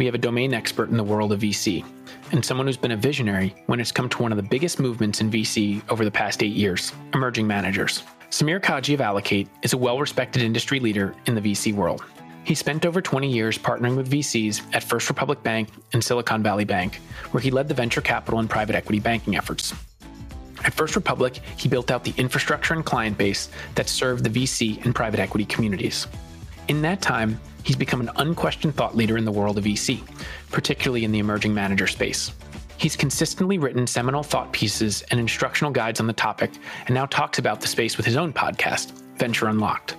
We have a domain expert in the world of VC and someone who's been a visionary when it's come to one of the biggest movements in VC over the past eight years emerging managers. Samir Kaji of Allocate is a well respected industry leader in the VC world. He spent over 20 years partnering with VCs at First Republic Bank and Silicon Valley Bank, where he led the venture capital and private equity banking efforts. At First Republic, he built out the infrastructure and client base that served the VC and private equity communities. In that time, he's become an unquestioned thought leader in the world of VC, particularly in the emerging manager space. He's consistently written seminal thought pieces and instructional guides on the topic and now talks about the space with his own podcast, Venture Unlocked.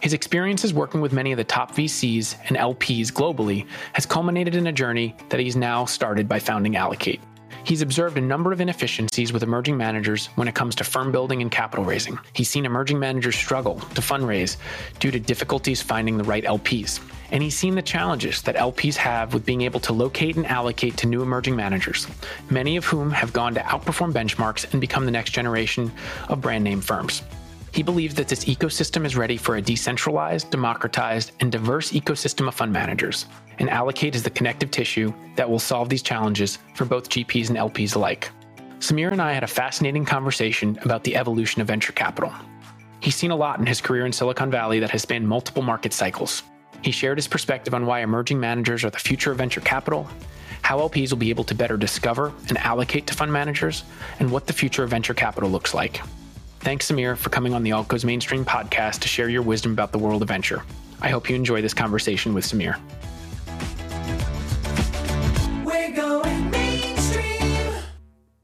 His experiences working with many of the top VCs and LPs globally has culminated in a journey that he's now started by founding Allocate. He's observed a number of inefficiencies with emerging managers when it comes to firm building and capital raising. He's seen emerging managers struggle to fundraise due to difficulties finding the right LPs. And he's seen the challenges that LPs have with being able to locate and allocate to new emerging managers, many of whom have gone to outperform benchmarks and become the next generation of brand name firms. He believes that this ecosystem is ready for a decentralized, democratized, and diverse ecosystem of fund managers, and Allocate is the connective tissue that will solve these challenges for both GPs and LPs alike. Samir and I had a fascinating conversation about the evolution of venture capital. He's seen a lot in his career in Silicon Valley that has spanned multiple market cycles. He shared his perspective on why emerging managers are the future of venture capital, how LPs will be able to better discover and allocate to fund managers, and what the future of venture capital looks like. Thanks, Samir, for coming on the Alt Goes Mainstream podcast to share your wisdom about the world of venture. I hope you enjoy this conversation with Samir. We're going mainstream.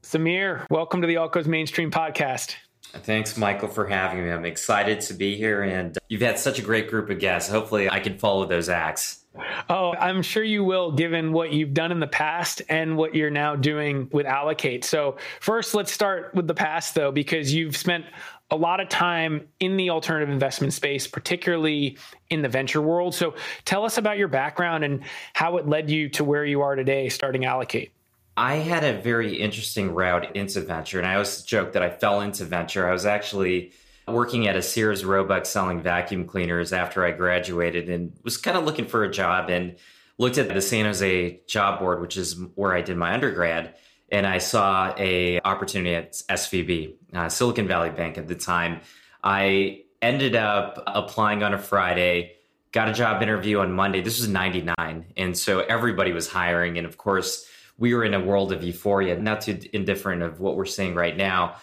Samir, welcome to the Alt Goes Mainstream podcast. Thanks, Michael, for having me. I'm excited to be here, and you've had such a great group of guests. Hopefully, I can follow those acts. Oh, I'm sure you will, given what you've done in the past and what you're now doing with Allocate. So, first, let's start with the past, though, because you've spent a lot of time in the alternative investment space, particularly in the venture world. So, tell us about your background and how it led you to where you are today, starting Allocate. I had a very interesting route into venture, and I always joke that I fell into venture. I was actually working at a Sears Roebuck selling vacuum cleaners after I graduated and was kind of looking for a job and looked at the San Jose job board, which is where I did my undergrad. And I saw a opportunity at SVB, uh, Silicon Valley Bank at the time. I ended up applying on a Friday, got a job interview on Monday. This was 99. And so everybody was hiring. And of course, we were in a world of euphoria, not too indifferent of what we're seeing right now.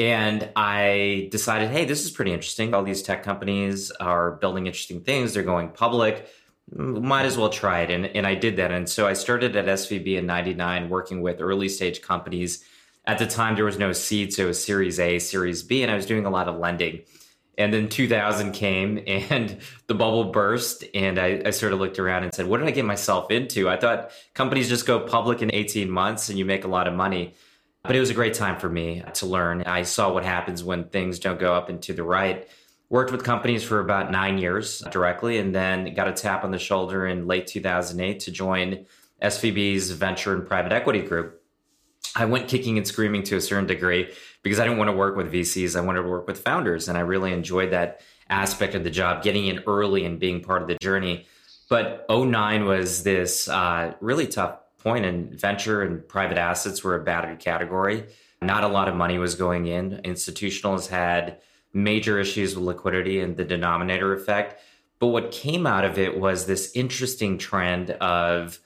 And I decided, hey, this is pretty interesting. All these tech companies are building interesting things. They're going public. Might as well try it. And, and I did that. And so I started at SVB in 99, working with early stage companies. At the time, there was no seed, so it was Series A, Series B, and I was doing a lot of lending. And then 2000 came and the bubble burst. And I, I, sort of looked around and said, what did I get myself into? I thought companies just go public in 18 months and you make a lot of money. But it was a great time for me to learn. I saw what happens when things don't go up and to the right. Worked with companies for about nine years directly, and then got a tap on the shoulder in late 2008 to join SVB's venture and private equity group. I went kicking and screaming to a certain degree because I didn't want to work with VCs. I wanted to work with founders, and I really enjoyed that aspect of the job, getting in early and being part of the journey. But 09 was this uh, really tough point in venture and private assets were a battered category. Not a lot of money was going in. Institutionals had major issues with liquidity and the denominator effect. But what came out of it was this interesting trend of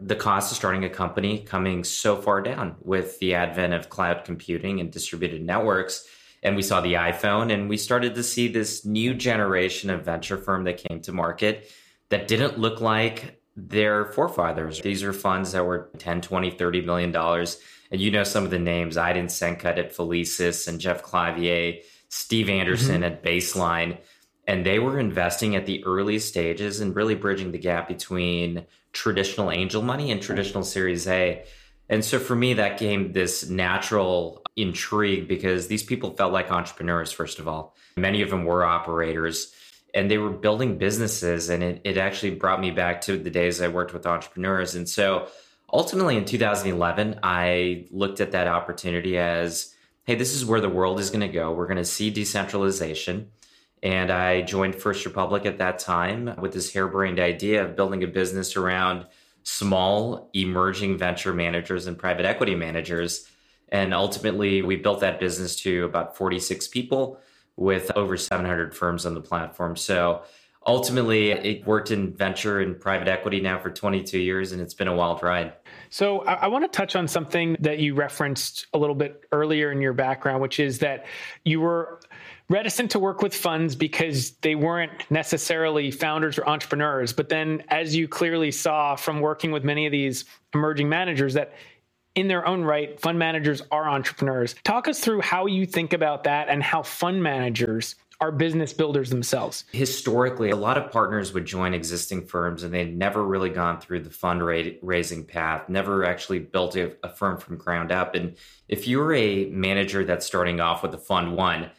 the cost of starting a company coming so far down with the advent of cloud computing and distributed networks. And we saw the iPhone, and we started to see this new generation of venture firm that came to market that didn't look like their forefathers. These are funds that were 10, 20, 30 million dollars. And you know some of the names, Aydin Senkut at Felicis and Jeff Clavier, Steve Anderson mm-hmm. at Baseline. And they were investing at the early stages and really bridging the gap between traditional angel money and traditional Series A. And so for me, that came this natural intrigue because these people felt like entrepreneurs, first of all. Many of them were operators and they were building businesses and it, it actually brought me back to the days i worked with entrepreneurs. And so ultimately in 2011 i looked at that opportunity as hey this is where the world is going to go. We're going to see decentralization. And i joined first republic at that time with this harebrained idea of building a business around small emerging venture managers and private equity managers. And ultimately, we built that business to about 46 people with over 700 firms on the platform. So ultimately, it worked in venture and private equity now for 22 years, and it's been a wild ride. So I, I want to touch on something that you referenced a little bit earlier in your background, which is that you were reticent to work with funds because they weren't necessarily founders or entrepreneurs. But then, as you clearly saw from working with many of these emerging managers, that in their own right, fund managers are entrepreneurs. Talk us through how you think about that and how fund managers are business builders themselves. Historically, a lot of partners would join existing firms and they'd never really gone through the fundraising path, never actually built a, a firm from ground up. And if you're a manager that's starting off with a fund one,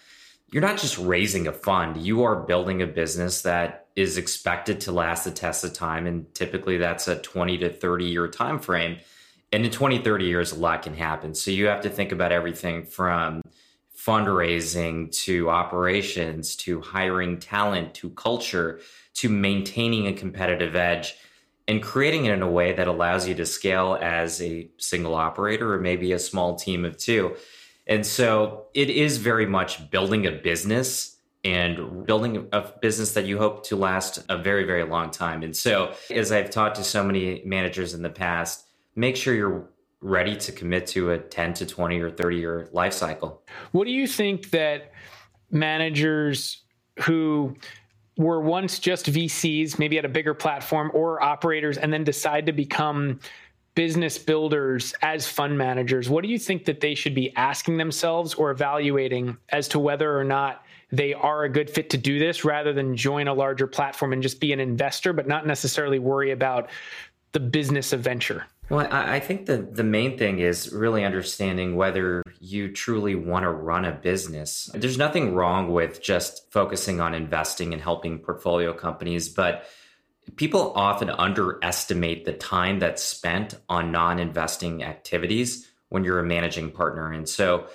you're not just raising a fund, you are building a business that is expected to last the test of time. And typically that's a 20 to 30 year time frame. And in 20, 30 years, a lot can happen. So you have to think about everything from fundraising to operations to hiring talent to culture to maintaining a competitive edge and creating it in a way that allows you to scale as a single operator or maybe a small team of two. And so it is very much building a business and building a business that you hope to last a very, very long time. And so, as I've talked to so many managers in the past, make sure you're ready to commit to a 10 to 20 or 30 year life cycle. What do you think that managers who were once just VCs, maybe at a bigger platform, or operators, and then decide to become business builders as fund managers, what do you think that they should be asking themselves or evaluating as to whether or not they are a good fit to do this rather than join a larger platform and just be an investor, but not necessarily worry about the business of venture? Well, I, think the, the main thing is really understanding whether you truly want to run a business. There's nothing wrong with just focusing on investing and helping portfolio companies, but people often underestimate the time that's spent on non investing activities when you're a managing partner. And so,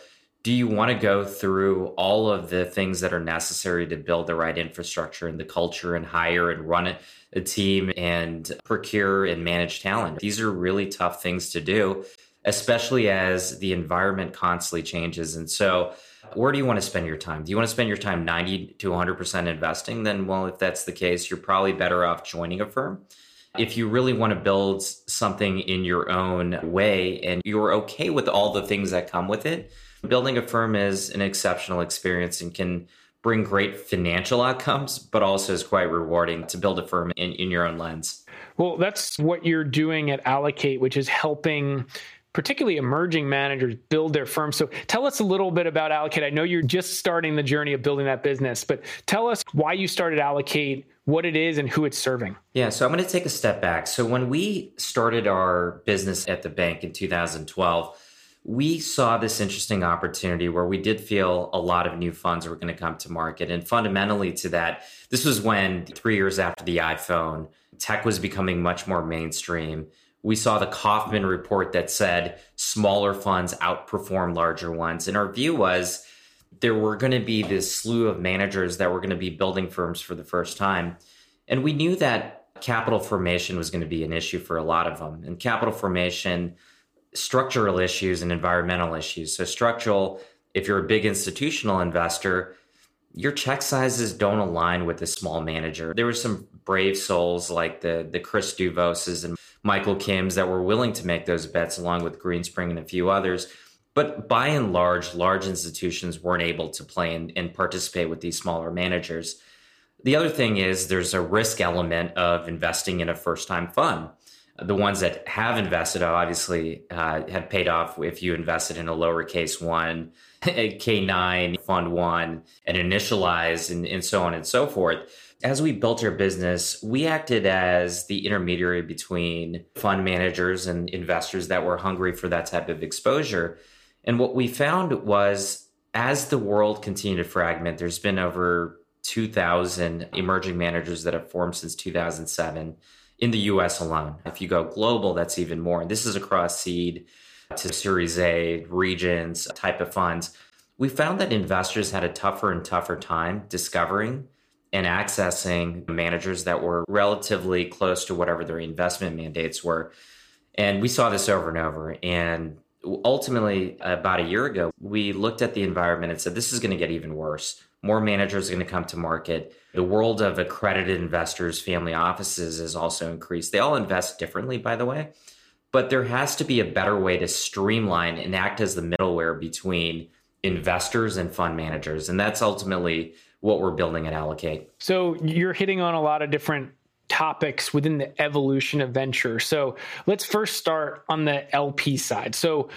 do you want to go through all of the things that are necessary to build the right infrastructure and the culture and hire and run a team and procure and manage talent? These are really tough things to do, especially as the environment constantly changes. And so, where do you want to spend your time? Do you want to spend your time 90 to 100% investing? Then, well, if that's the case, you're probably better off joining a firm. If you really want to build something in your own way and you're okay with all the things that come with it, building a firm is an exceptional experience and can bring great financial outcomes, but also is quite rewarding to build a firm in, in your own lens. Well, that's what you're doing at Allocate, which is helping particularly emerging managers build their firms. So tell us a little bit about Allocate. I know you're just starting the journey of building that business, but tell us why you started Allocate, what it is, and who it's serving. Yeah, so I'm going to take a step back. So when we started our business at the bank in 2012, we saw this interesting opportunity where we did feel a lot of new funds were going to come to market. And fundamentally to that, this was when three years after the iPhone, tech was becoming much more mainstream we saw the Kauffman report that said smaller funds outperform larger ones. And our view was there were going to be this slew of managers that were going to be building firms for the first time. And we knew that capital formation was going to be an issue for a lot of them. And capital formation, structural issues and environmental issues. So, structural, if you're a big institutional investor, your check sizes don't align with a small manager. There were some brave souls like the the Chris Douvoses and Michael Kims that were willing to make those bets along with Greenspring and a few others. But by and large, large institutions weren't able to play and, and participate with these smaller managers. The other thing is there's a risk element of investing in a first time fund. The ones that have invested obviously uh, have paid off if you invested in a lowercase one, K9, fund one, and initialize, and, and so on and so forth as we built our business, we acted as the intermediary between fund managers and investors that were hungry for that type of exposure. And what we found was as the world continued to fragment, there's been over 2,000 emerging managers that have formed since 2007 in the US alone. If you go global, that's even more. And this is across seed to Series A, regions, type of funds. We found that investors had a tougher and tougher time discovering and accessing managers that were relatively close to whatever their investment mandates were. And we saw this over and over. And ultimately, about a year ago, we looked at the environment and said, this is going to get even worse. More managers are going to come to market. The world of accredited investors, family offices has also increased. They all invest differently, by the way, but there has to be a better way to streamline and act as the middleware between investors and fund managers. And that's ultimately what we're building at Allocate. So you're hitting on a lot of different topics within the evolution of venture. So let's first start on the LP side. So,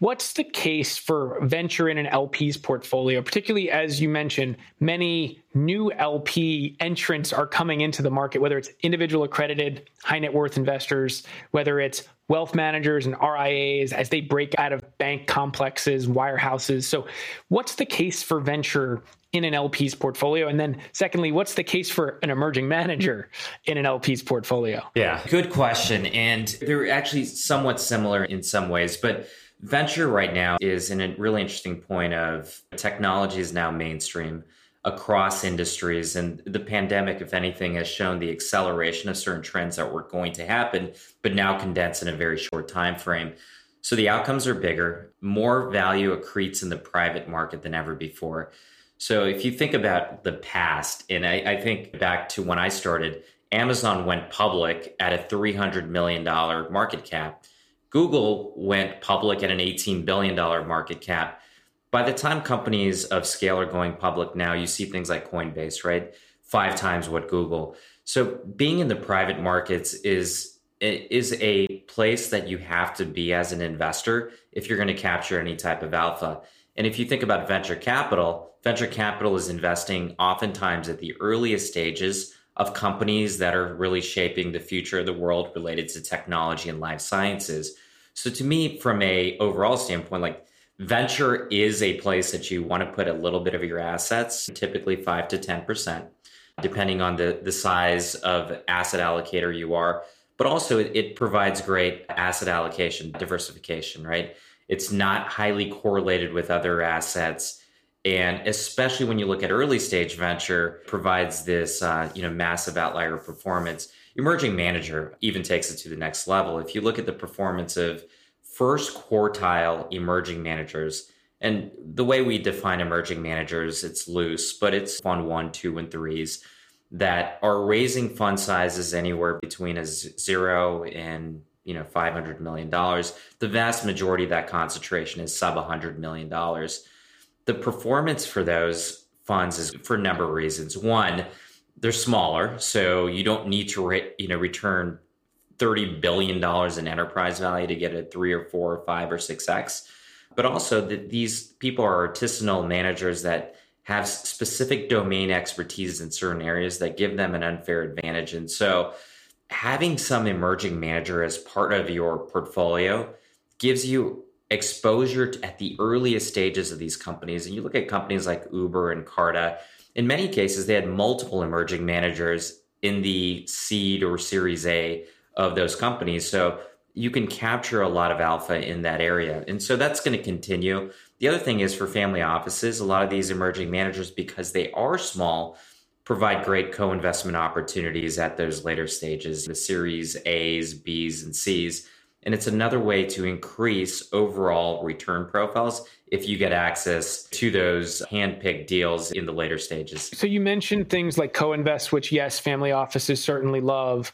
what's the case for venture in an LP's portfolio, particularly as you mentioned, many new LP entrants are coming into the market, whether it's individual accredited high net worth investors, whether it's wealth managers and RIAs as they break out of bank complexes, wirehouses. So, what's the case for venture in an LP's portfolio? And then, secondly, what's the case for an emerging manager in an LP's portfolio? Yeah, good question. And they're actually somewhat similar in some ways, but venture right now is in a really interesting point of technology is now mainstream across industries and the pandemic if anything has shown the acceleration of certain trends that were going to happen but now condensed in a very short time frame so the outcomes are bigger more value accretes in the private market than ever before so if you think about the past, and I, I, think back to when I started, Amazon went public at a $300 million market cap. Google went public at an $18 billion market cap. By the time companies of scale are going public now, you see things like Coinbase, right? Five times what Google. So being in the private markets is is a place that you have to be as an investor if you're going to capture any type of alpha. And if you think about venture capital, venture capital is investing oftentimes at the earliest stages of companies that are really shaping the future of the world related to technology and life sciences. So to me, from a overall standpoint, like venture is a place that you want to put a little bit of your assets, typically five to 10%, depending on the, the size of asset allocator you are. But also it, it provides great asset allocation diversification, right? It's not highly correlated with other assets. And especially when you look at early stage venture, provides this uh, you know massive outlier performance. Emerging manager even takes it to the next level. If you look at the performance of first quartile emerging managers, and the way we define emerging managers, it's loose, but it's fund one, two, and threes that are raising fund sizes anywhere between a zero and you know, $500 million. The vast majority of that concentration is sub $100 million. The performance for those funds is for a number of reasons. One, they're smaller, so you don't need to, re- you know, return $30 billion in enterprise value to get a three or four or five or six X. But also that these people are artisanal managers that have specific domain expertise in certain areas that give them an unfair advantage. And so having some emerging manager as part of your portfolio gives you exposure at the earliest stages of these companies. And you look at companies like Uber and Carta, in many cases, they had multiple emerging managers in the seed or series A of those companies. So you can capture a lot of alpha in that area. And so that's going to continue. The other thing is for family offices, a lot of these emerging managers, because they are small, provide great co-investment opportunities at those later stages, the series A's, B's, and C's. And it's another way to increase overall return profiles if you get access to those hand-picked deals in the later stages. So you mentioned things like co-invest, which yes, family offices certainly love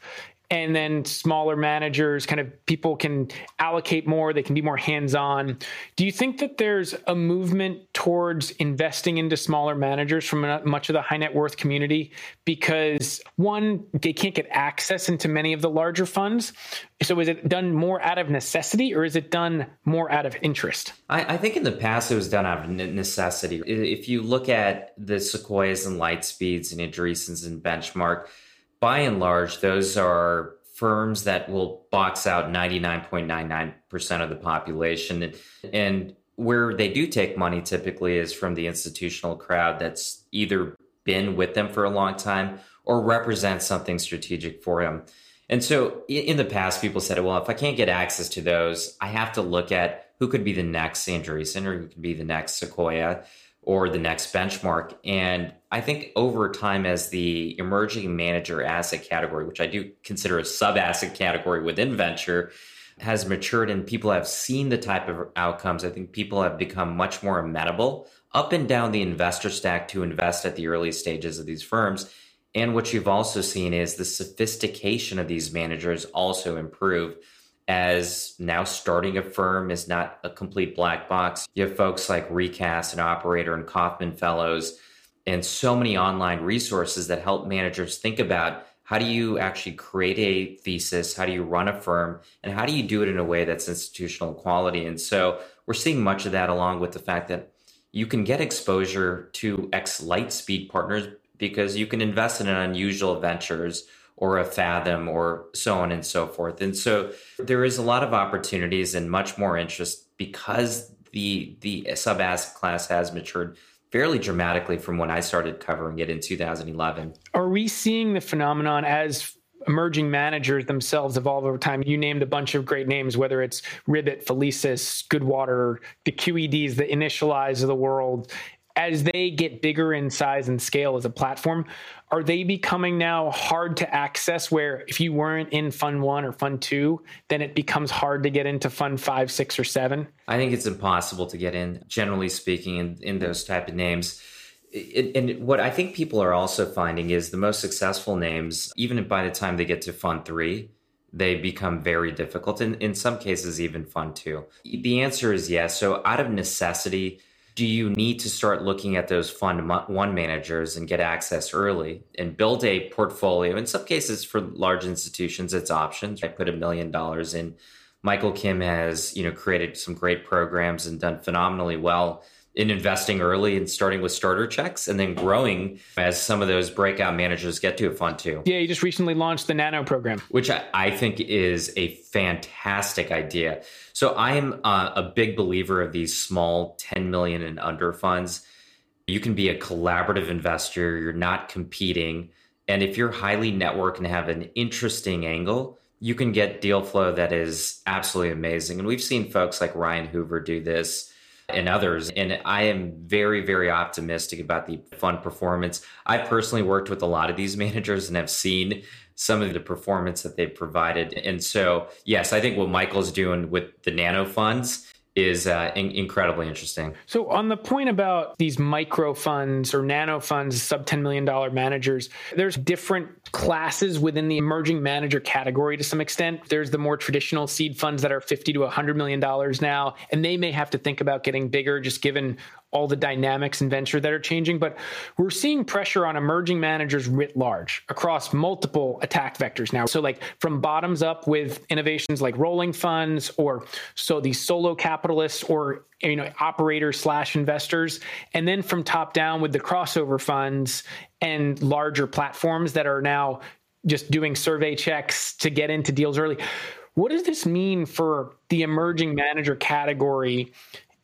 and then smaller managers kind of people can allocate more they can be more hands-on. Do you think that there's a movement towards investing into smaller managers from much of the high net worth community? Because one they can't get access into many of the larger funds. So is it done more out of necessity or is it done more out of interest? I, I think in the past it was done out of necessity. If you look at the sequoias and lightspeeds and andreessens and benchmark by and large, those are firms that will box out 99.99% of the population. And, where they do take money typically is from the institutional crowd that's either been with them for a long time or represents something strategic for them. And so in the past, people said, well, if I can't get access to those, I have to look at who could be the next Andreessen or who could be the next Sequoia. Or the next benchmark. And I think over time, as the emerging manager asset category, which I do consider a sub asset category within venture, has matured and people have seen the type of outcomes, I think people have become much more amenable up and down the investor stack to invest at the early stages of these firms. And what you've also seen is the sophistication of these managers also improve as now starting a firm is not a complete black box. You have folks like Recast and Operator and Kauffman Fellows and so many online resources that help managers think about how do you actually create a thesis? How do you run a firm? And how do you do it in a way that's institutional quality? And so we're seeing much of that along with the fact that you can get exposure to X Lightspeed partners because you can invest in unusual ventures or a Fathom or so on and so forth. And so there is a lot of opportunities and much more interest because the the sub asset class has matured fairly dramatically from when I started covering it in 2011. Are we seeing the phenomenon as emerging managers themselves evolve over time. You named a bunch of great names, whether it's Ribbit, Felicis, Goodwater, the QEDs, the Initialize of the world as they get bigger in size and scale as a platform, are they becoming now hard to access where if you weren't in fund one or fund two, then it becomes hard to get into fund five, six, or seven? I think it's impossible to get in, generally speaking, in, in those type of names. It, and what I think people are also finding is the most successful names, even by the time they get to fund three, they become very difficult. And in some cases, even fund two. The answer is yes. So out of necessity, do you need to start looking at those fund one managers and get access early and build a portfolio? In some cases, for large institutions, it's options. I put a million dollars in. Michael Kim has, you know, created some great programs and done phenomenally well in investing early and starting with starter checks and then growing as some of those breakout managers get to a fund too. Yeah, you just recently launched the Nano program, which I, I think is a fantastic idea. So I am uh, a big believer of these small 10 million and under funds. You can be a collaborative investor, you're not competing. And if you're highly networked and have an interesting angle, you can get deal flow that is absolutely amazing. And we've seen folks like Ryan Hoover do this and others. And I am very, very optimistic about the fund performance. I personally worked with a lot of these managers and have seen some of the performance that they've provided. And so, yes, I think what Michael's doing with the nano funds is uh, in- incredibly interesting. So, on the point about these micro funds or nano funds, sub $10 million managers, there's different classes within the emerging manager category to some extent. There's the more traditional seed funds that are 50 to $100 million now, and they may have to think about getting bigger just given all the dynamics in venture that are changing, but we're seeing pressure on emerging managers writ large across multiple attack vectors now. So, like from bottoms up with innovations like rolling funds, or so these solo capitalists or you know operators slash investors, and then from top down with the crossover funds and larger platforms that are now just doing survey checks to get into deals early. What does this mean for the emerging manager category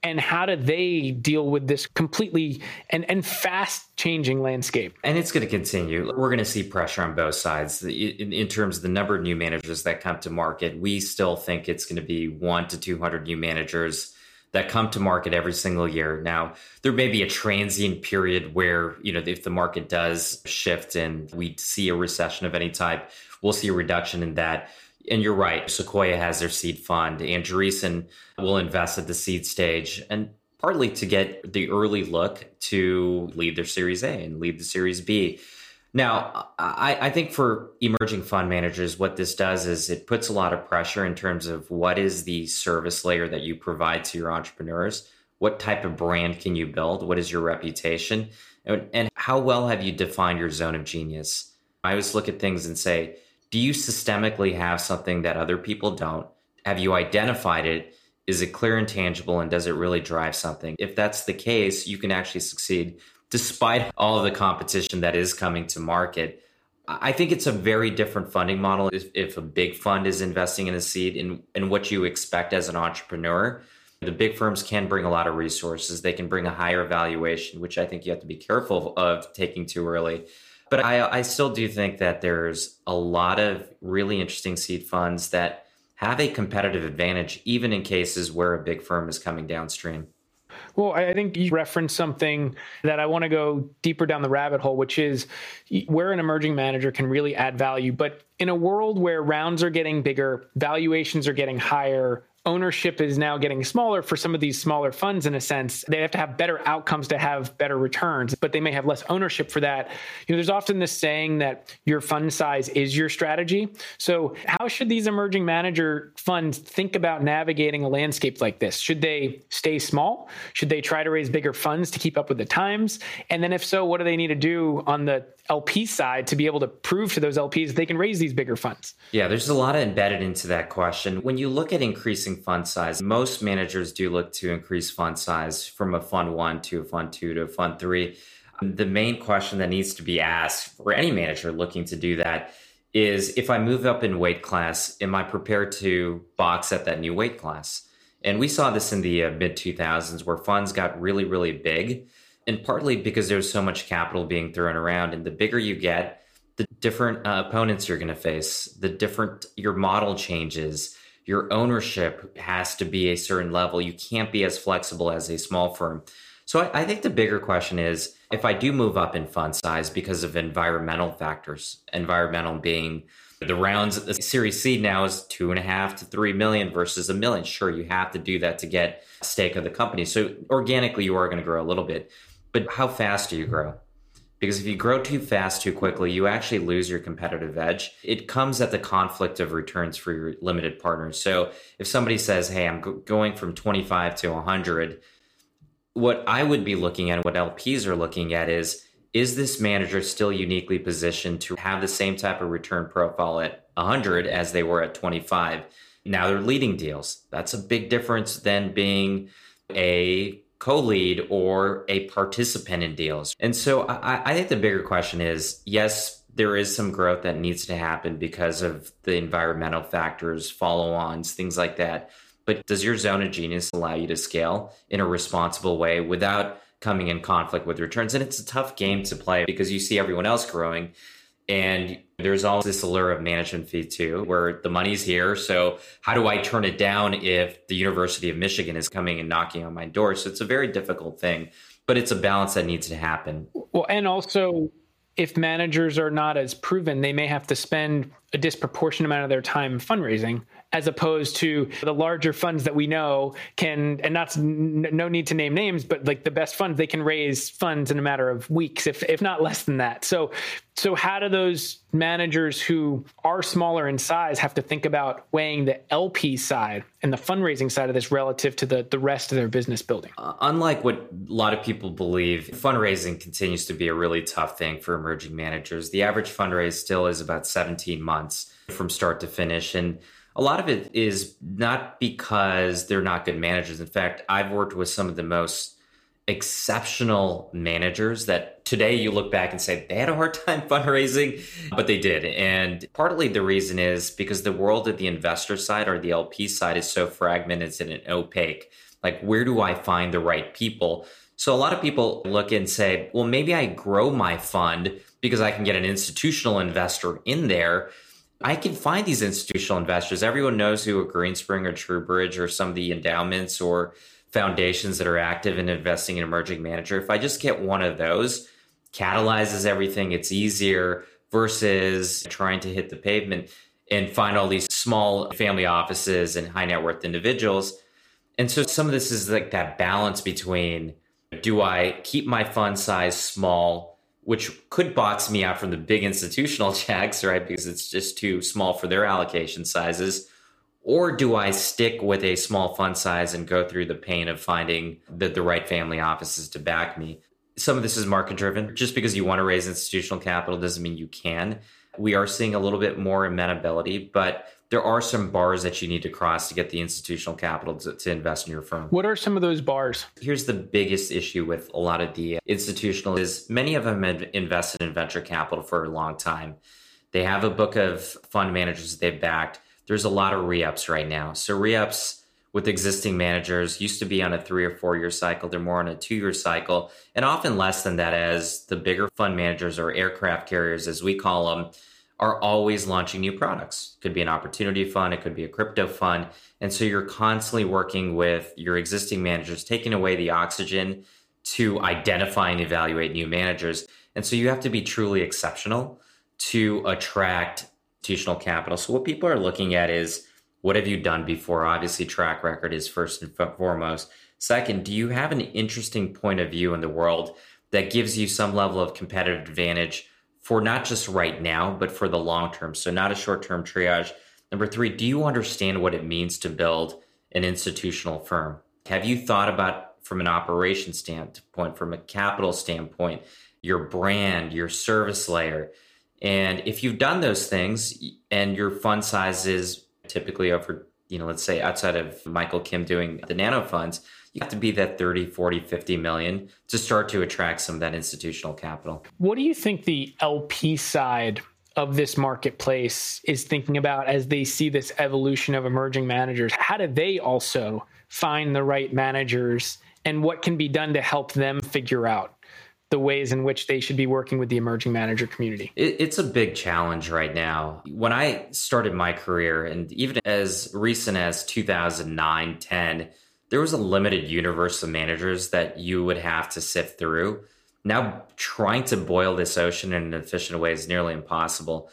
and how do they deal with this completely and, and fast changing landscape? And it's going to continue. We're going to see pressure on both sides in, in, terms of the number of new managers that come to market. We still think it's going to be one to 200 new managers that come to market every single year. Now, there may be a transient period where, you know, if the market does shift and we see a recession of any type, we'll see a reduction in that and you're right. Sequoia has their seed fund. Andreessen will invest at the seed stage, and partly to get the early look to lead their Series A and lead the Series B. Now, I, I, think for emerging fund managers, what this does is it puts a lot of pressure in terms of what is the service layer that you provide to your entrepreneurs. What type of brand can you build? What is your reputation? And, and how well have you defined your zone of genius? I always look at things and say, do you systemically have something that other people don't? Have you identified it? Is it clear and tangible? And does it really drive something? If that's the case, you can actually succeed despite all of the competition that is coming to market. I think it's a very different funding model if, if a big fund is investing in a seed and, and what you expect as an entrepreneur. The big firms can bring a lot of resources. They can bring a higher valuation, which I think you have to be careful of taking too early. But I, I still do think that there's a lot of really interesting seed funds that have a competitive advantage, even in cases where a big firm is coming downstream. Well, I think you referenced something that I want to go deeper down the rabbit hole, which is where an emerging manager can really add value. But in a world where rounds are getting bigger, valuations are getting higher, ownership is now getting smaller for some of these smaller funds in a sense. They have to have better outcomes to have better returns but they may have less ownership for that. You know there's often this saying that your fund size is your strategy. So how should these emerging manager funds think about navigating a landscape like this? Should they stay small? Should they try to raise bigger funds to keep up with the times? And then if so what do they need to do on the LP side to be able to prove to those LPs they can raise these bigger funds? Yeah, there's a lot embedded into that question. When you look at increasing fund size, most managers do look to increase fund size from a fund one to a fund two to a fund three. The main question that needs to be asked for any manager looking to do that is if I move up in weight class, am I prepared to box at that new weight class? And we saw this in the uh, mid 2000s where funds got really, really big and partly because there's so much capital being thrown around and the bigger you get the different uh, opponents you're going to face the different your model changes your ownership has to be a certain level. You can't be as flexible as a small firm. So I, I think the bigger question is if i do move up in fund size because of environmental factors environmental being the rounds the series c now is two and a half to three million versus a million. Sure you have to do that to get stake of the company. So organically you are going to grow a little bit but how fast do you grow? Because if you grow too fast too quickly, you actually lose your competitive edge. It comes at the conflict of returns for your limited partners. So if somebody says, "Hey, I'm go- going from 25 to 100," what I would be looking at, what LPs are looking at is is this manager still uniquely positioned to have the same type of return profile at 100 as they were at 25? Now they're leading deals. That's a big difference than being a co-lead or a participant in deals. And so I, I, think the bigger question is, yes, there is some growth that needs to happen because of the environmental factors, follow-ons, things like that. But does your zone of genius allow you to scale in a responsible way without coming in conflict with returns? And it's a tough game to play because you see everyone else growing and there's always this allure of management fee too, where the money's here. So how do I turn it down if the University of Michigan is coming and knocking on my door? So it's a very difficult thing, but it's a balance that needs to happen. Well, and also if managers are not as proven, they may have to spend a disproportionate amount of their time fundraising as opposed to the larger funds that we know can and that's no need to name names but like the best funds they can raise funds in a matter of weeks if if not less than that. So so how do those managers who are smaller in size have to think about weighing the LP side and the fundraising side of this relative to the the rest of their business building? Uh, unlike what a lot of people believe fundraising continues to be a really tough thing for emerging managers. The average fundraise still is about 17 months from start to finish. And a lot of it is not because they're not good managers. In fact, I've worked with some of the most exceptional managers that today you look back and say they had a hard time fundraising, but they did. And partly the reason is because the world of the investor side or the LP side is so fragmented and opaque. Like, where do I find the right people? So a lot of people look and say, well, maybe I grow my fund because I can get an institutional investor in there I can find these institutional investors. Everyone knows who a Greenspring or TrueBridge or some of the endowments or foundations that are active in investing in emerging manager. If I just get one of those, catalyzes everything, it's easier versus trying to hit the pavement and find all these small family offices and high net worth individuals. And so some of this is like that balance between do I keep my fund size small which could box me out from the big institutional checks, right? Because it's just too small for their allocation sizes. Or do I stick with a small fund size and go through the pain of finding the, the right family offices to back me? Some of this is market driven. Just because you want to raise institutional capital doesn't mean you can. We are seeing a little bit more amenability, but there are some bars that you need to cross to get the institutional capital to, to, invest in your firm. What are some of those bars? Here's the biggest issue with a lot of the institutional is many of them have invested in venture capital for a long time. They have a book of fund managers they've backed. There's a lot of re-ups right now. So re-ups with existing managers used to be on a three or four year cycle. They're more on a two year cycle and often less than that as the bigger fund managers or aircraft carriers, as we call them, are always launching new products. It could be an opportunity fund, it could be a crypto fund. And so you're constantly working with your existing managers, taking away the oxygen to identify and evaluate new managers. And so you have to be truly exceptional to attract institutional capital. So what people are looking at is what have you done before? Obviously, track record is first and foremost. Second, do you have an interesting point of view in the world that gives you some level of competitive advantage for not just right now, but for the long term? So, not a short term triage. Number three, do you understand what it means to build an institutional firm? Have you thought about from an operation standpoint, from a capital standpoint, your brand, your service layer? And if you've done those things and your fund size is typically over, you know, let's say outside of Michael Kim doing the nano funds, you have to be that 30, 40, 50 million to start to attract some of that institutional capital. What do you think the LP side of this marketplace is thinking about as they see this evolution of emerging managers? How do they also find the right managers and what can be done to help them figure out the ways in which they should be working with the emerging manager community? It, it's a big challenge right now. When I started my career, and even as recent as 2009, 10, there was a limited universe of managers that you would have to sift through. Now, trying to boil this ocean in an efficient way is nearly impossible.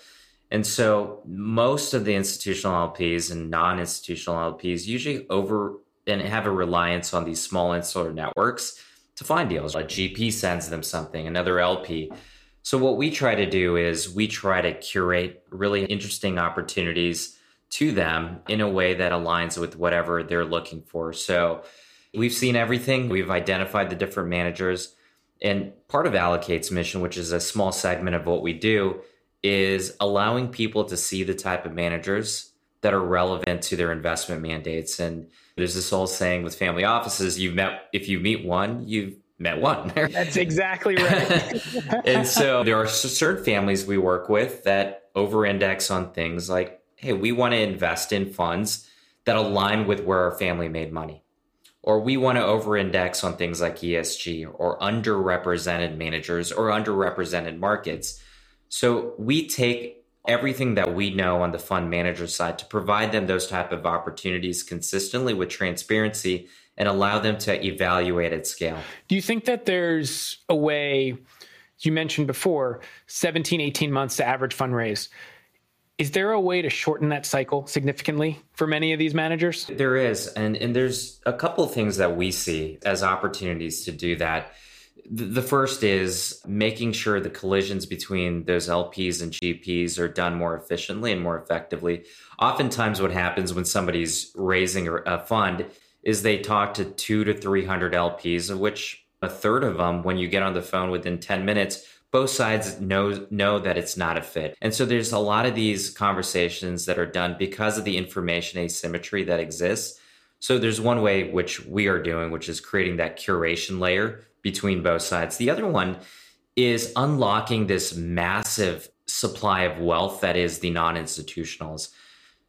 And so, most of the institutional LPs and non institutional LPs usually over and have a reliance on these small insular networks to find deals. A GP sends them something, another LP. So, what we try to do is we try to curate really interesting opportunities to them in a way that aligns with whatever they're looking for. So, we've seen everything, we've identified the different managers. And part of Allocate's mission, which is a small segment of what we do, is allowing people to see the type of managers that are relevant to their investment mandates. And there's this old saying with family offices, you've met if you meet one, you've met one. That's exactly right. and so there are certain families we work with that over index on things like, hey, we want to invest in funds that align with where our family made money. Or we want to over index on things like ESG or underrepresented managers or underrepresented markets. So we take everything that we know on the fund manager side to provide them those type of opportunities consistently with transparency and allow them to evaluate at scale. Do you think that there's a way you mentioned before 17 18 months to average fundraise is there a way to shorten that cycle significantly for many of these managers there is and and there's a couple things that we see as opportunities to do that the first is making sure the collisions between those LPs and GPs are done more efficiently and more effectively. Oftentimes, what happens when somebody's raising a fund is they talk to two to 300 LPs, of which a third of them, when you get on the phone within 10 minutes, both sides know know that it's not a fit. And so there's a lot of these conversations that are done because of the information asymmetry that exists. So there's one way which we are doing, which is creating that curation layer between both sides. The other one is unlocking this massive supply of wealth that is the non-institutionals.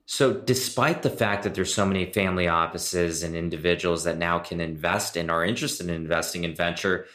So despite the fact that there's so many family offices and individuals that now can invest and are interested in investing in venture,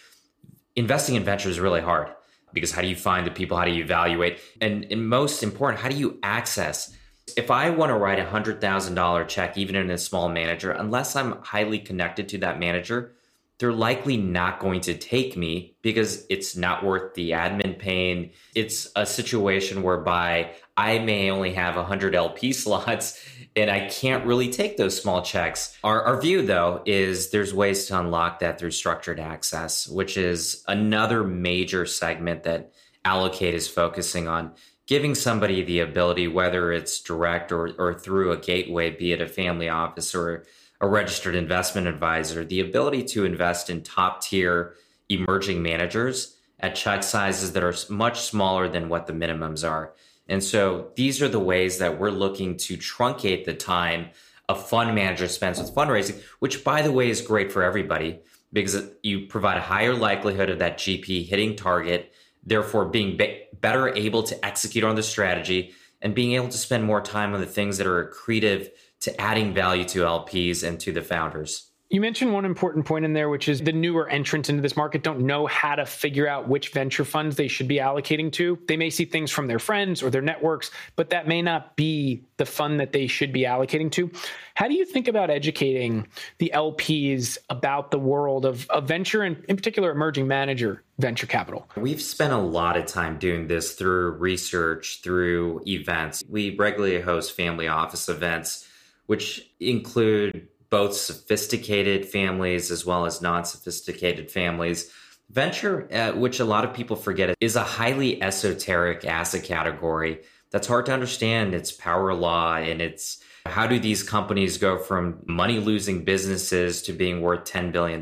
investing in venture is really hard because how do you find the people? How do you evaluate? And, and most important, how do you access? If I want to write a hundred thousand dollar check, even in a small manager, unless I'm highly connected to that manager, they're likely not going to take me because it's not worth the admin pain. It's a situation whereby I may only have 100 LP slots and I can't really take those small checks. Our, our view, though, is there's ways to unlock that through structured access, which is another major segment that Allocate is focusing on. Giving somebody the ability, whether it's direct or, or through a gateway, be it a family office or a registered investment advisor, the ability to invest in top tier emerging managers at check sizes that are much smaller than what the minimums are. And so these are the ways that we're looking to truncate the time a fund manager spends with fundraising, which by the way is great for everybody because you provide a higher likelihood of that GP hitting target, therefore being be- better able to execute on the strategy and being able to spend more time on the things that are accretive to adding value to LPs and to the founders. You mentioned one important point in there, which is the newer entrants into this market don't know how to figure out which venture funds they should be allocating to. They may see things from their friends or their networks, but that may not be the fund that they should be allocating to. How do you think about educating the LPs about the world of, of venture and, in particular, emerging manager venture capital? We've spent a lot of time doing this through research, through events. We regularly host family office events, which include both sophisticated families as well as non sophisticated families. Venture, uh, which a lot of people forget, is a highly esoteric asset category that's hard to understand its power law and its how do these companies go from money losing businesses to being worth $10 billion?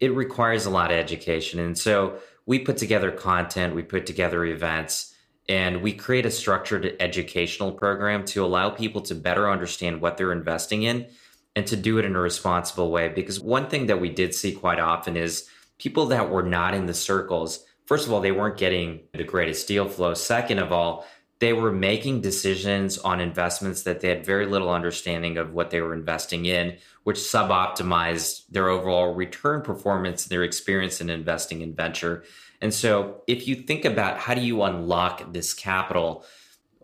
It requires a lot of education. And so we put together content, we put together events, and we create a structured educational program to allow people to better understand what they're investing in and to do it in a responsible way. Because one thing that we did see quite often is people that were not in the circles, first of all, they weren't getting the greatest deal flow. Second of all, they were making decisions on investments that they had very little understanding of what they were investing in, which suboptimized their overall return performance, their experience in investing in venture. And so, if you think about how do you unlock this capital,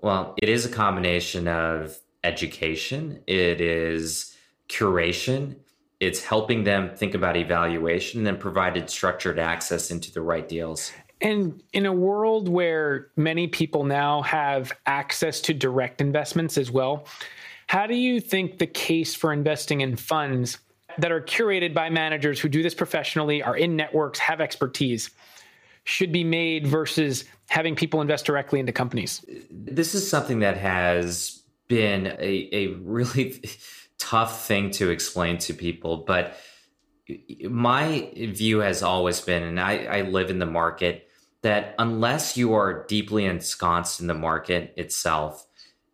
well, it is a combination of education, it is curation. It's helping them think about evaluation and then provided structured access into the right deals. And in a world where many people now have access to direct investments as well, how do you think the case for investing in funds that are curated by managers who do this professionally, are in networks, have expertise, should be made versus having people invest directly into companies? This is something that has been a, a really tough thing to explain to people, but my view has always been, and I, I live in the market, that unless you are deeply ensconced in the market itself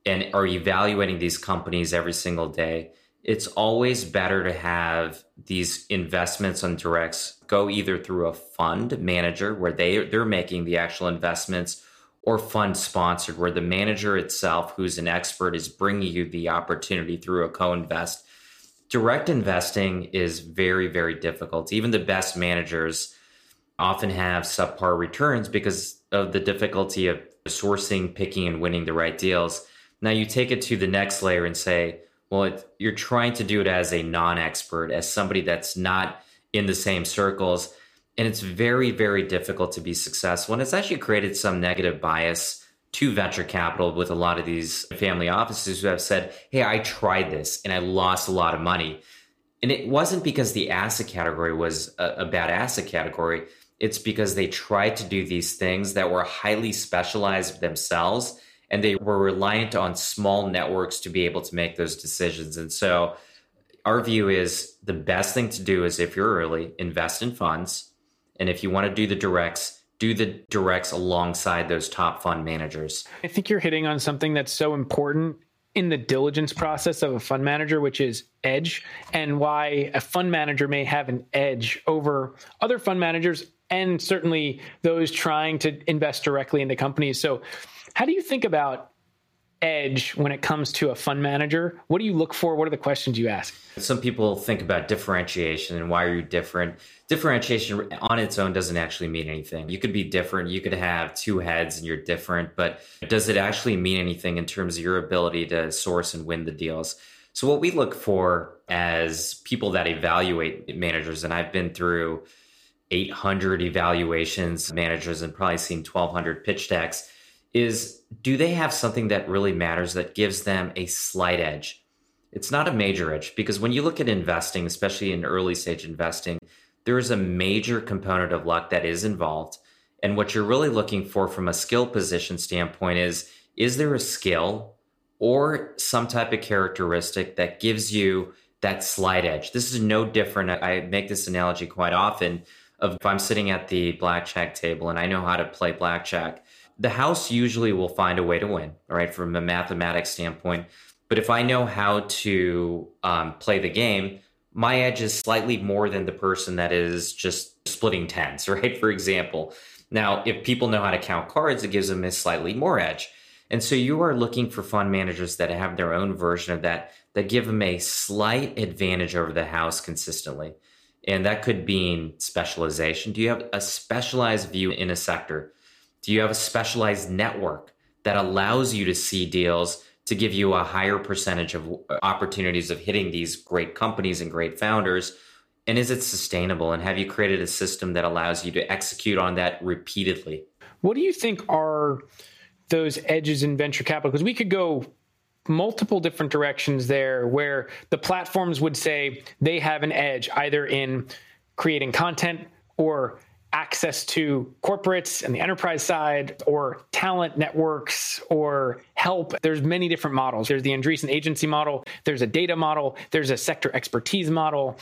and are evaluating these companies every single day, it's always better to have these investments on directs go either through a fund manager where they they're making the actual investments or fund sponsored, where the manager itself, who's an expert, is bringing you the opportunity through a co invest. Direct investing is very, very difficult. Even the best managers often have subpar returns because of the difficulty of sourcing, picking, and winning the right deals. Now you take it to the next layer and say, well, it, you're trying to do it as a non expert, as somebody that's not in the same circles and it's very, very difficult to be successful. And it's actually created some negative bias to venture capital with a lot of these family offices who have said, Hey, I tried this and I lost a lot of money. And it wasn't because the asset category was a, a bad asset category. It's because they tried to do these things that were highly specialized themselves and they were reliant on small networks to be able to make those decisions. And so our view is the best thing to do is if you're early, invest in funds and if you want to do the directs, do the directs alongside those top fund managers. I think you're hitting on something that's so important in the diligence process of a fund manager, which is edge, and why a fund manager may have an edge over other fund managers and certainly those trying to invest directly into companies. So, how do you think about edge when it comes to a fund manager? What do you look for? What are the questions you ask? Some people think about differentiation and why are you different? Differentiation on its own doesn't actually mean anything. You could be different. You could have two heads and you're different, but does it actually mean anything in terms of your ability to source and win the deals? So, what we look for as people that evaluate managers, and I've been through 800 evaluations, managers, and probably seen 1,200 pitch decks is do they have something that really matters that gives them a slight edge? It's not a major edge because when you look at investing, especially in early stage investing, there is a major component of luck that is involved. And what you're really looking for from a skill position standpoint is is there a skill or some type of characteristic that gives you that slight edge? This is no different. I make this analogy quite often of if I'm sitting at the blackjack table and I know how to play blackjack the house usually will find a way to win, right, from a mathematics standpoint. But if I know how to um, play the game, my edge is slightly more than the person that is just splitting tens, right? For example. Now, if people know how to count cards, it gives them a slightly more edge. And so you are looking for fund managers that have their own version of that that give them a slight advantage over the house consistently. And that could mean specialization. Do you have a specialized view in a sector? Do you have a specialized network that allows you to see deals to give you a higher percentage of uh, opportunities of hitting these great companies and great founders? And is it sustainable? And have you created a system that allows you to execute on that repeatedly? What do you think are those edges in venture capital? Because we could go multiple different directions there where the platforms would say they have an edge either in creating content or access to corporates and the enterprise side or talent networks or help. There's many different models. There's the andreessen agency model. There's a data model. There's a sector expertise model.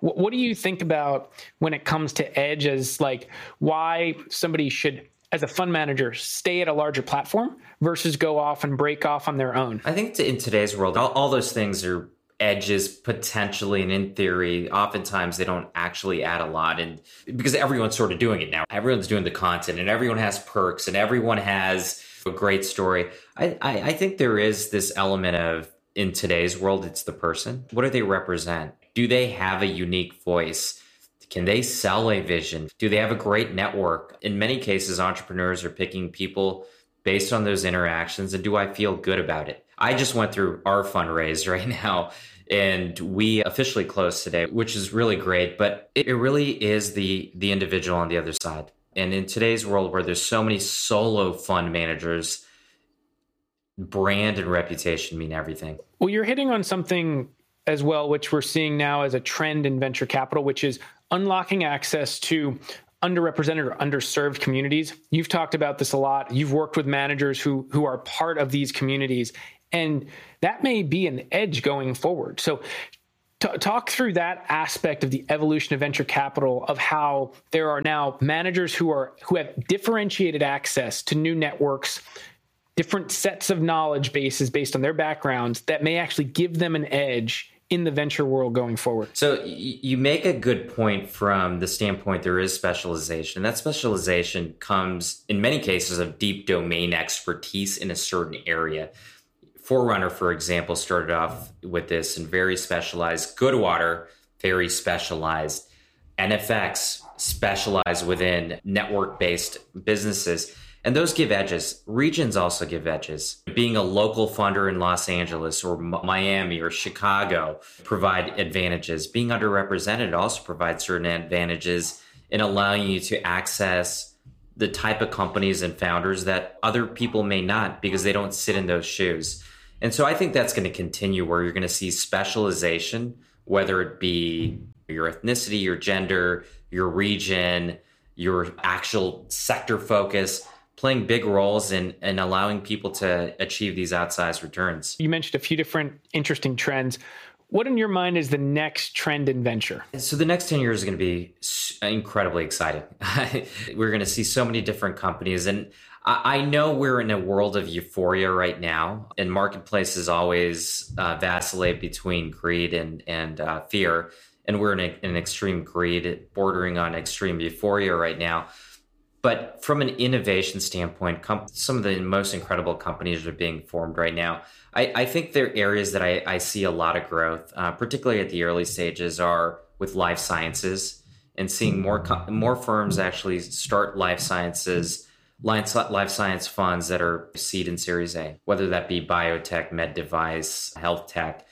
What do you think about when it comes to edge as like why somebody should as a fund manager stay at a larger platform versus go off and break off on their own? I think in today's world, all, all those things are edges potentially and in theory oftentimes they don't actually add a lot and because everyone's sort of doing it now everyone's doing the content and everyone has perks and everyone has a great story I, I, I think there is this element of in today's world it's the person what do they represent do they have a unique voice can they sell a vision? Do they have a great network? In many cases, entrepreneurs are picking people based on those interactions. And do I feel good about it? I just went through our fundraise right now and we officially closed today, which is really great. But it really is the the individual on the other side. And in today's world where there's so many solo fund managers, brand and reputation mean everything. Well, you're hitting on something as well, which we're seeing now as a trend in venture capital, which is unlocking access to underrepresented or underserved communities. You've talked about this a lot. You've worked with managers who who are part of these communities and that may be an edge going forward. So T- talk through that aspect of the evolution of venture capital of how there are now managers who are who have differentiated access to new networks different sets of knowledge bases based on their backgrounds that may actually give them an edge in the venture world going forward. So you make a good point from the standpoint there is specialization. That specialization comes in many cases of deep domain expertise in a certain area. Forerunner, for example, started off with this and very specialized. Goodwater, very specialized. NFX, specialized within network based businesses. And those give edges. Regions also give edges. Being a local funder in Los Angeles or Miami or Chicago provide advantages. Being underrepresented also provides certain advantages in allowing you to access the type of companies and founders that other people may not because they don't sit in those shoes. And so I think that's going to continue where you're going to see specialization, whether it be your ethnicity, your gender, your region, your actual sector focus playing big roles in, in allowing people to achieve these outsized returns. You mentioned a few different interesting trends. What in your mind is the next trend in venture? So the next 10 years is going to be incredibly exciting. we're going to see so many different companies and I know we're in a world of euphoria right now, and marketplaces always uh, vacillate between greed and and uh, fear, and we're in, a, in an extreme greed, bordering on extreme euphoria right now. But from an innovation standpoint, com- some of the most incredible companies are being formed right now. I, I think there are areas that I, I, see a lot of growth, uh, particularly at the early stages, are with life sciences and seeing more co- more firms actually start life sciences life science funds that are seed and series A, whether that be biotech, med device, health tech,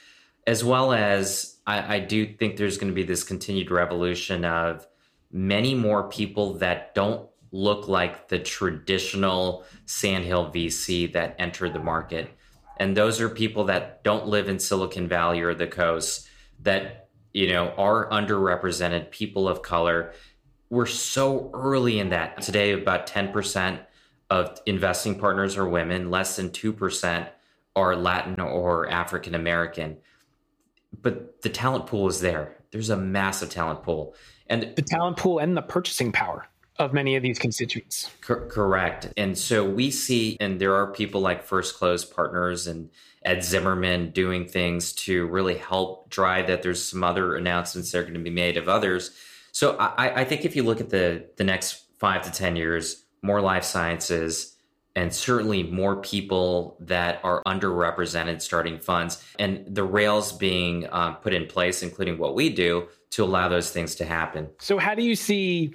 as well as I, I do think there's going to be this continued revolution of many more people that don't look like the traditional Sand Hill VC that entered the market. And those are people that don't live in Silicon Valley or the coast that, you know, are underrepresented people of color. We're so early in that. Today, about 10% of investing partners are women, less than 2% are Latin or African American. But the talent pool is there. There's a massive talent pool. And the talent pool and the purchasing power of many of these constituents. Cor- correct. And so we see, and there are people like First Close Partners and Ed Zimmerman doing things to really help drive that. There's some other announcements that are going to be made of others. So I, I think if you look at the the next five to ten years, more life sciences, and certainly more people that are underrepresented starting funds and the rails being uh, put in place, including what we do to allow those things to happen. So, how do you see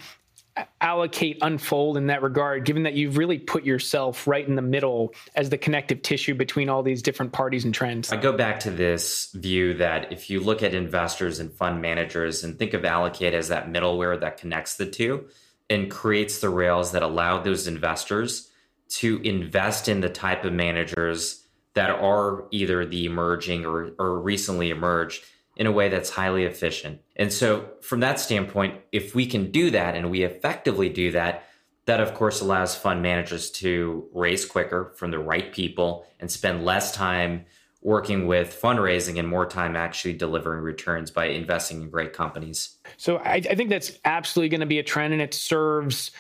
allocate unfold in that regard, given that you've really put yourself right in the middle as the connective tissue between all these different parties and trends? I go back to this view that if you look at investors and fund managers and think of allocate as that middleware that connects the two and creates the rails that allow those investors to invest in the type of managers that are either the emerging or, or recently emerged in a way that's highly efficient. And so, from that standpoint, if we can do that and we effectively do that, that of course allows fund managers to raise quicker from the right people and spend less time working with fundraising and more time actually delivering returns by investing in great companies. So, I, I think that's absolutely going to be a trend and it serves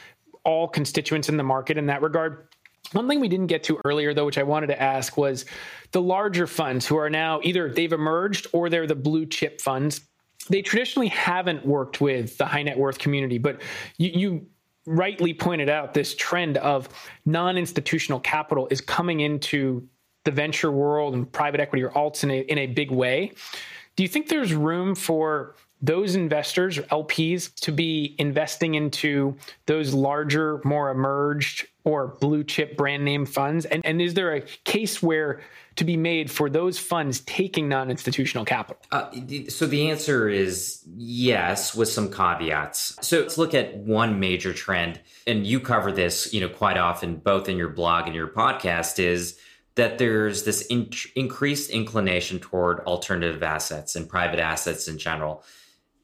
all constituents in the market in that regard. One thing we didn't get to earlier, though, which I wanted to ask was the larger funds who are now either they've emerged or they're the blue chip funds. They traditionally haven't worked with the high net worth community, but you, you rightly pointed out this trend of non institutional capital is coming into the venture world and private equity or alts in a, in a big way. Do you think there's room for those investors or LPs to be investing into those larger, more emerged or blue chip brand name funds? And, and is there a case where to be made for those funds taking non institutional capital? Uh, so the answer is yes, with some caveats. So let's look at one major trend, and you cover this, you know, quite often, both in your blog and your podcast, is that there's this in- increased inclination toward alternative assets and private assets in general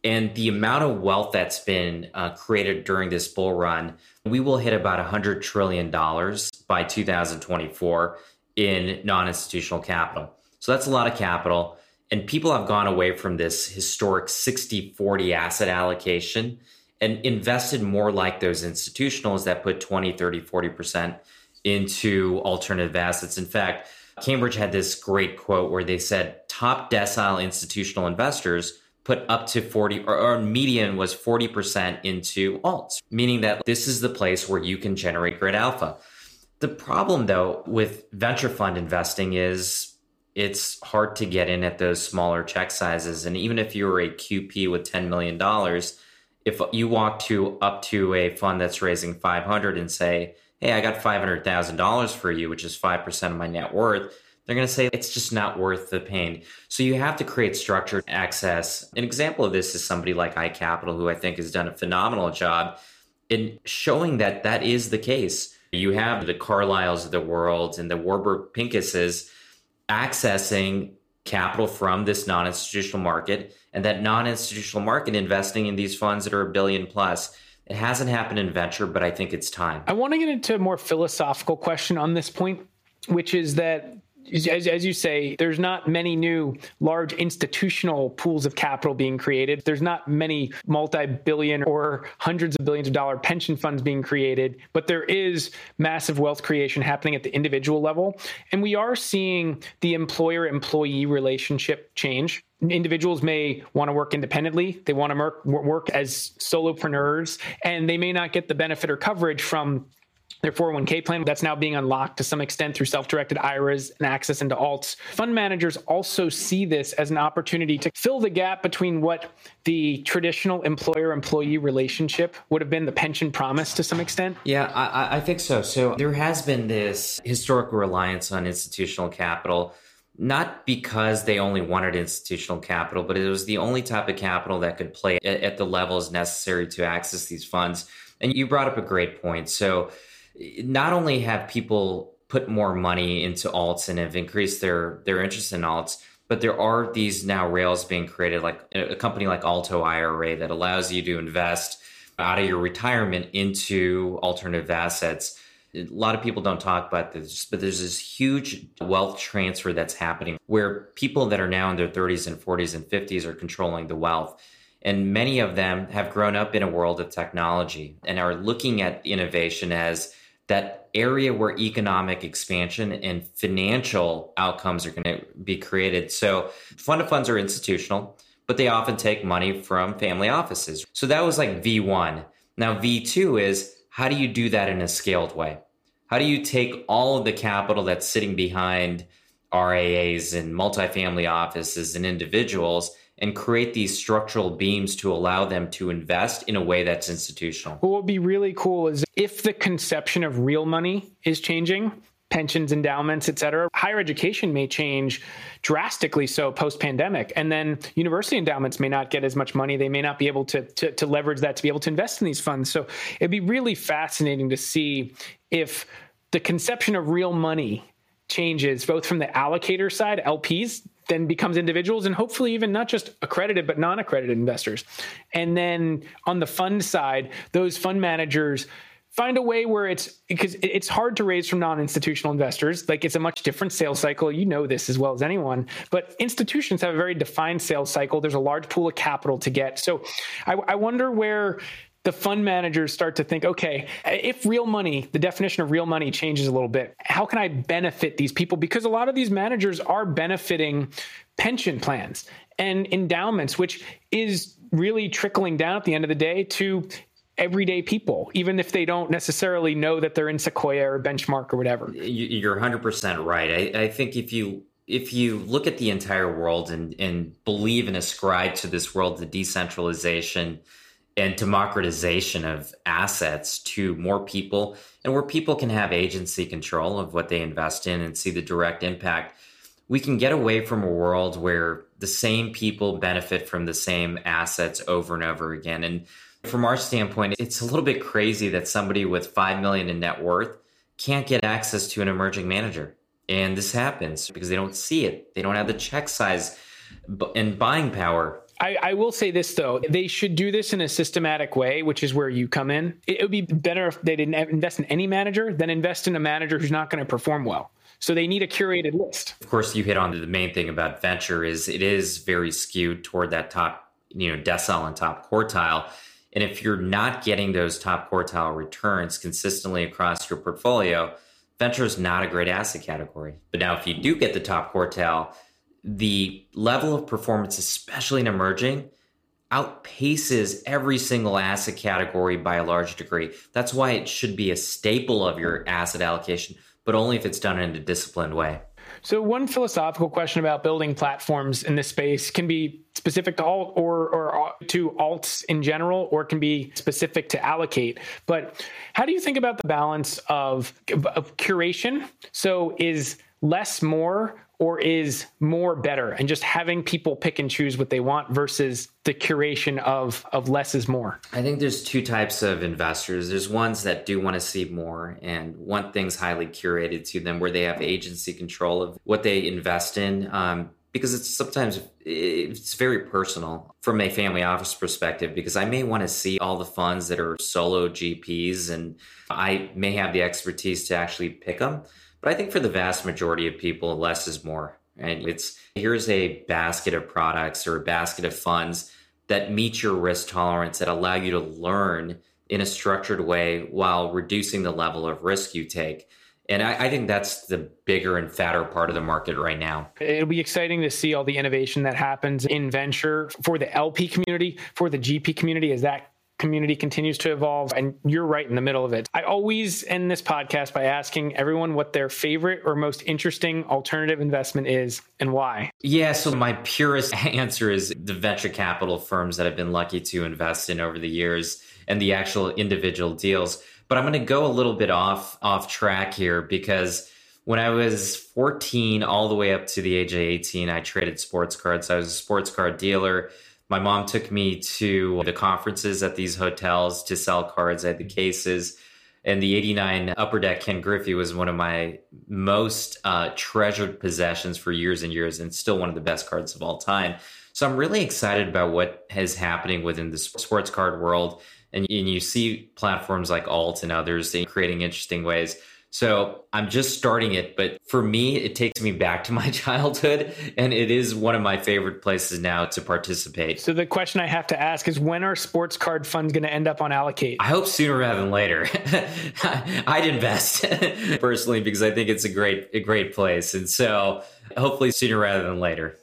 and the amount of wealth that's been uh, created during this bull run, we will hit about $100 trillion by 2024 in non institutional capital. So that's a lot of capital. And people have gone away from this historic 60 40 asset allocation and invested more like those institutionals that put 20, 30, 40% into alternative assets. In fact, Cambridge had this great quote where they said top decile institutional investors put up to 40 or, or median was 40% into alts, meaning that this is the place where you can generate great alpha. The problem though with venture fund investing is it's hard to get in at those smaller check sizes. And even if you were a QP with $10 million, if you walk to up to a fund that's raising 500 and say, Hey, I got $500,000 for you, which is 5% of my net worth they're going to say it's just not worth the pain. So you have to create structured access. An example of this is somebody like iCapital, who I think has done a phenomenal job in showing that that is the case. You have the Carlyles of the world and the Warburg Pincuses accessing capital from this non institutional market and that non institutional market investing in these funds that are a billion plus. It hasn't happened in venture, but I think it's time. I want to get into a more philosophical question on this point, which is that as, as you say, there's not many new large institutional pools of capital being created. There's not many multi billion or hundreds of billions of dollar pension funds being created, but there is massive wealth creation happening at the individual level. And we are seeing the employer employee relationship change individuals may want to work independently they want to work as solopreneurs and they may not get the benefit or coverage from their 401k plan. That's now being unlocked to some extent through self directed IRAs and access into alts. Fund managers also see this as an opportunity to fill the gap between what the traditional employer employee relationship would have been the pension promise to some extent. Yeah, I, I think so. So there has been this historical reliance on institutional capital not because they only wanted institutional capital, but it was the only type of capital that could play at, at, the levels necessary to access these funds. And you brought up a great point. So not only have people put more money into alts and have increased their their interest in alts, but there are these now rails being created, like a company like Alto IRA that allows you to invest out of your retirement into alternative assets. A lot of people don't talk about this, but there's this huge wealth transfer that's happening where people that are now in their 30s and 40s and 50s are controlling the wealth. And many of them have grown up in a world of technology and are looking at innovation as that area where economic expansion and financial outcomes are going to be created. So fund of funds are institutional, but they often take money from family offices. So that was like V1. Now V2 is how do you do that in a scaled way? How do you take all of the capital that's sitting behind RIAs and multifamily offices and individuals and create these structural beams to allow them to invest in a way that's institutional. What would be really cool is if the conception of real money is changing, pensions, endowments, et cetera, higher education may change drastically so post pandemic. And then university endowments may not get as much money. They may not be able to, to, to leverage that to be able to invest in these funds. So it'd be really fascinating to see if the conception of real money changes both from the allocator side, LPs, then becomes individuals and hopefully even not just accredited but non-accredited investors. And then on the fund side, those fund managers find a way where it's because it's hard to raise from non-institutional investors. Like it's a much different sales cycle. You know this as well as anyone but institutions have a very defined sales cycle. There's a large pool of capital to get. So i, I wonder where the fund managers start to think, okay, if real money, the definition of real money changes a little bit, how can I benefit these people? Because a lot of these managers are benefiting pension plans and endowments, which is really trickling down at the end of the day to everyday people, even if they don't necessarily know that they're in Sequoia or Benchmark or whatever. You're 100% right. I, I think if you if you look at the entire world and, and believe and ascribe to this world the decentralization and democratization of assets to more people and where people can have agency control of what they invest in and see the direct impact we can get away from a world where the same people benefit from the same assets over and over again. And from our standpoint it's a little bit crazy that somebody with 5 million in net worth can't get access to an emerging manager. And this happens because they don't see it. They don't have the check size and buying power I, I, will say this though, they should do this in a systematic way, which is where you come in. It, it would be better if they didn't invest in any manager than invest in a manager who's not going to perform well. So they need a curated list. Of course, you hit on the main thing about venture is it is very skewed toward that top, you know, decile and top quartile. And if you're not getting those top quartile returns consistently across your portfolio, venture is not a great asset category. But now, if you do get the top quartile, the level of performance, especially in emerging, outpaces every single asset category by a large degree. That's why it should be a staple of your asset allocation, but only if it's done in a disciplined way. So, one philosophical question about building platforms in this space can be specific to alt or, or uh, to alts in general, or can be specific to allocate. But how do you think about the balance of, of curation? So, is less more or is more better and just having people pick and choose what they want versus the curation of of less is more? I think there's two types of investors. There's ones that do want to see more and want things highly curated to them where they have agency control of what they invest in um, because it's sometimes it's very personal from a family office perspective because i may want to see all the funds that are solo gps and i may have the expertise to actually pick them but I think for the vast majority of people, less is more. And it's here's a basket of products or a basket of funds that meet your risk tolerance that allow you to learn in a structured way while reducing the level of risk you take. And I, I, think that's the bigger and fatter part of the market right now. It'll be exciting to see all the innovation that happens in venture for the LP community, for the GP community as that community continues to evolve and you're right in the middle of it. I always end this podcast by asking everyone what their favorite or most interesting alternative investment is and why. Yeah, so my purest answer is the venture capital firms that I've been lucky to invest in over the years and the actual individual deals. But I'm going to go a little bit off off track here because when I was 14 all the way up to the age of 18, I traded sports cards. I was a sports card dealer my mom took me to the conferences at these hotels to sell cards. I had the cases. And the 89 Upper Deck Ken Griffey was one of my most uh, treasured possessions for years and years, and still one of the best cards of all time. So I'm really excited about what is happening within the sports card world. And, and you see platforms like Alt and others creating interesting ways. So I'm just starting it, but for me, it takes me back to my childhood, and it is one of my favorite places now to participate. So the question I have to ask is, when are sports card funds going to end up on Allocate? I hope sooner rather than later. I'd invest personally because I think it's a great, a great place, and so hopefully sooner rather than later.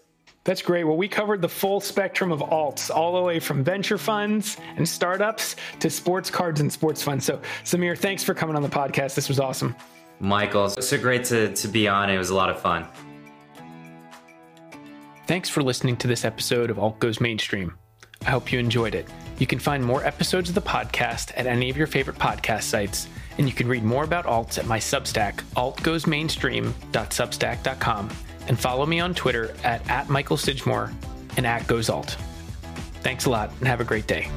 That's great. Well, we covered the full spectrum of alts, all the way from venture funds and startups to sports cards and sports funds. So, Samir, thanks for coming on the podcast. This was awesome. Michael, so great to, to be on. It was a lot of fun. Thanks for listening to this episode of Alt Goes Mainstream. I hope you enjoyed it. You can find more episodes of the podcast at any of your favorite podcast sites, and you can read more about alts at my Substack, altgoesmainstream.substack.com, and follow me on Twitter at, at Michael Sidgmore and at GoesAlt. Thanks a lot and have a great day.